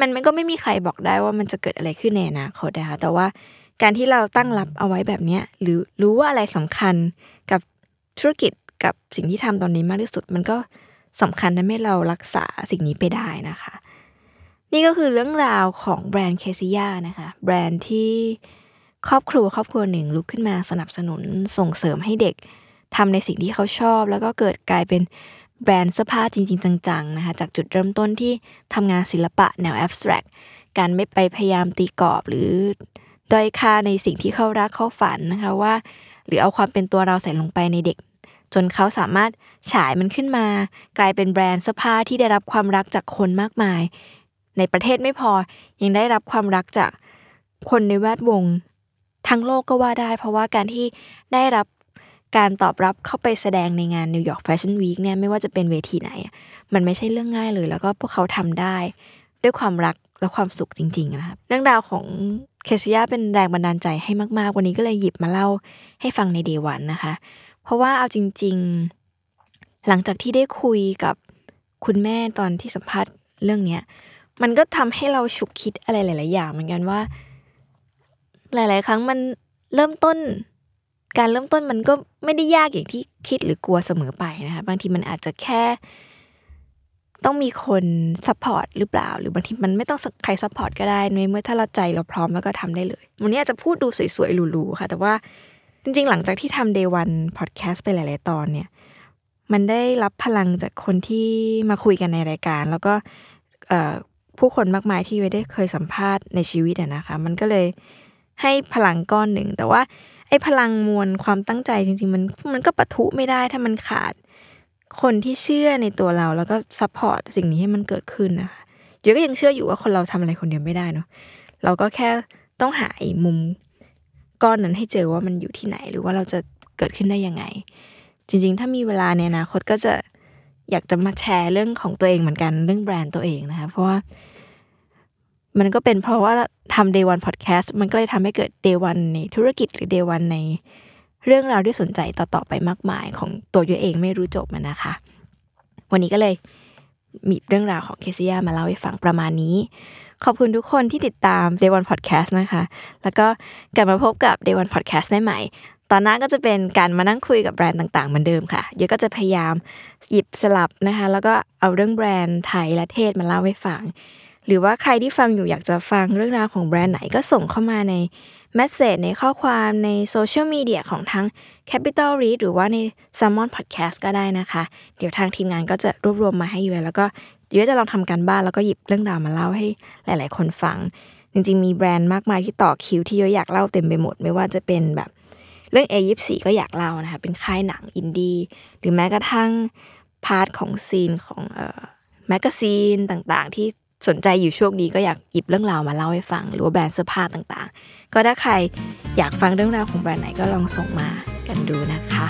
มันมันก็ไม่มีใครบอกได้ว่ามันจะเกิดอะไรขึ้นในอนาคตนะคะแต่ว่าการที่เราตั้งรับเอาไว้แบบนี้หรือรู้ว่าอะไรสำคัญกับธุรกิจกับสิ่งที่ทำตอนนี้มากที่สุด มันก็สำคัญทำให้เรารักษาสิ่งนี้ไปได้นะคะ นี่ก็คือเรื่องราวของแบรนด์เคซิยานะคะ แบรนด์ที่ครอบครัวครอบครัวหนึ่งลุกขึ้นมาสนับสนุนส่งเสริมให้เด็กทำในสิ่งที่เขาชอบ แล้วก็เกิดกลายเป็นแบรนด์เสื้อผ้าจริง ๆ จังๆนะคะจากจุดเริ่มต้นที่ทำงานศิลปะแนวแอบสแตรกการไม่ไปพยายามตีกรอบหรือด้อยค่าในสิ่งที่เขารักเขาฝันนะคะว่า หรือเอาความเป็นตัวเราใส่ลงไปในเด็ก จนเขาสามารถฉายมันขึ้นมา กลายเป็นแบรนด์เสื้อผ้าที่ได้รับความรักจากคนมากมาย ในประเทศไม่พอยังได้รับความรักจากคนในแวดวง ทั้งโลกก็ว่าได้ เพราะว่าการที่ได้รับการตอบรับเข้าไปแสดงในงานนิวยอร์กแฟชั่นวีคเนี่ยไม่ว่าจะเป็นเวทีไหน มันไม่ใช่เรื่องง่ายเลย แล้วก็พวกเขาทำได้ ด้วยความรักและความสุขจริงๆนะครับเรื่องราวของเคซิยาเป็นแรงบันดาลใจให้มากๆ วันนี้ก็เลยหยิบมาเล่าให้ฟังใน Day One นะคะ เพราะว่าเอาจริง ๆ หลังจากที่ได้คุยกับคุณแม่ตอนที่สัมภาษณ์เรื่องเนี้ย มันก็ทำให้เราฉุกคิดอะไรหลาย ๆ อย่างเหมือนกันว่า หลาย ๆ ครั้งมันเริ่มต้น การเริ่มต้นมันก็ไม่ได้ยากอย่างที่คิดหรือกลัวเสมอไปนะคะบางทีมันอาจจะแค่ ต้องมีคน support หรือเปล่า หรือบางทีมันไม่ต้องใคร support ก็ได้ในเมื่อถ้าเราใจเราพร้อมแล้วก็ทำได้เลยวันนี้อาจจะพูดดูสวย ๆ หรูๆค่ะ แต่ว่าจริง ๆ หลังจากที่ทำ Day One Podcast ไปหลาย ๆ ตอนเนี่ย มันได้รับพลังจากคนที่มาคุยกันในรายการ แล้วก็ ผู้คนมากมายที่ยุ้ยได้เคยสัมภาษณ์ในชีวิตนะคะ มันก็เลยให้พลังก้อนหนึ่ง แต่ว่าไอ้พลังมวลความตั้งใจจริงๆ มันมันก็ปะทุไม่ได้ถ้ามันขาดคนที่เชื่อในตัวเราแล้วก็ support สิ่งนี้ให้มันเกิดขึ้นนะคะเดี๋ยวก็ยังเชื่ออยู่ว่าคนเราทำอะไรคนเดียวไม่ได้เนาะเราก็แค่ต้องหาไอ้มุมก้อนนั้นให้เจอว่ามันอยู่ที่ไหน หรือว่าเราจะเกิดขึ้นได้ยังไง จริง ๆ ถ้ามีเวลาในอนาคตก็จะอยากจะมาแชร์เรื่องของตัวเองเหมือนกันเรื่องแบรนด์ตัวเองนะคะเพราะว่า มันก็เป็นเพราะว่าทำ day one podcast มันก็เลยทำให้เกิด day one ในธุรกิจหรือ day one ในเรื่องราวที่สนใจต่อๆไปมากมายของตัวยูเองไม่รู้จบมันนะคะ วันนี้ก็เลยมีเรื่องราวของเคซิยามาเล่าให้ฟังประมาณนี้ ขอบคุณทุกคนที่ติดตาม Day One Podcast นะคะ แล้วก็กลับมาพบกับ Day One Podcast ได้ใหม่ ตอนหน้าก็จะเป็นการมานั่งคุยกับแบรนด์ต่างๆเหมือนเดิมค่ะเยอะก็จะพยายามหยิบสลับนะคะ แล้วก็เอาเรื่องแบรนด์ไทยและเทศมาเล่าให้ฟัง หรือว่าใครที่ฟังอยู่อยากจะฟังเรื่องราวของแบรนด์ไหนก็ส่งเข้ามาในแมสเซจในข้อความในโซเชียลมีเดียของทั้ง Capital Read หรือว่าใน s ซ m o n Podcast ก็ได้นะคะ เดี๋ยวทางทีมงานก็จะรวบรวมมาให้ยูแล้วก็ยวจะลองทำการบ้านแล้วก็หยิบเรื่องราวมาเล่าให้หลาย ๆ คนฟัง จริง ๆ มีแบรนด์มากมายที่ต่อคิวที่ยุ้ยอยากเล่าเต็มไปหมด ไม่ว่าจะเป็นแบบเรื่อง A24 ก็อยากเล่านะคะ เป็นค่ายหนังอินดี้หรือแม้กระทั่ง part ของ zine ของเอ่อ magazine ต่างๆ ที่ สนใจอยู่ช่วงนี้ก็อยากหยิบเรื่องราวมาเล่าให้ฟัง หรือว่าแบรนด์เสื้อผ้าต่างๆ ก็ถ้าใครอยากฟังเรื่องราวของแบรนด์ไหนก็ลองส่งมากันดูนะคะ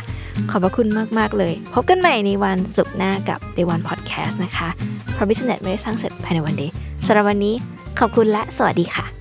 ขอบพระคุณมากๆเลย พบกันใหม่ในวันศุกร์หน้ากับ Day One Podcast นะคะเพราะ Business ไม่ได้สร้างเสร็จภายในวันเดียวสำหรับวันนี้ขอบคุณและสวัสดีค่ะ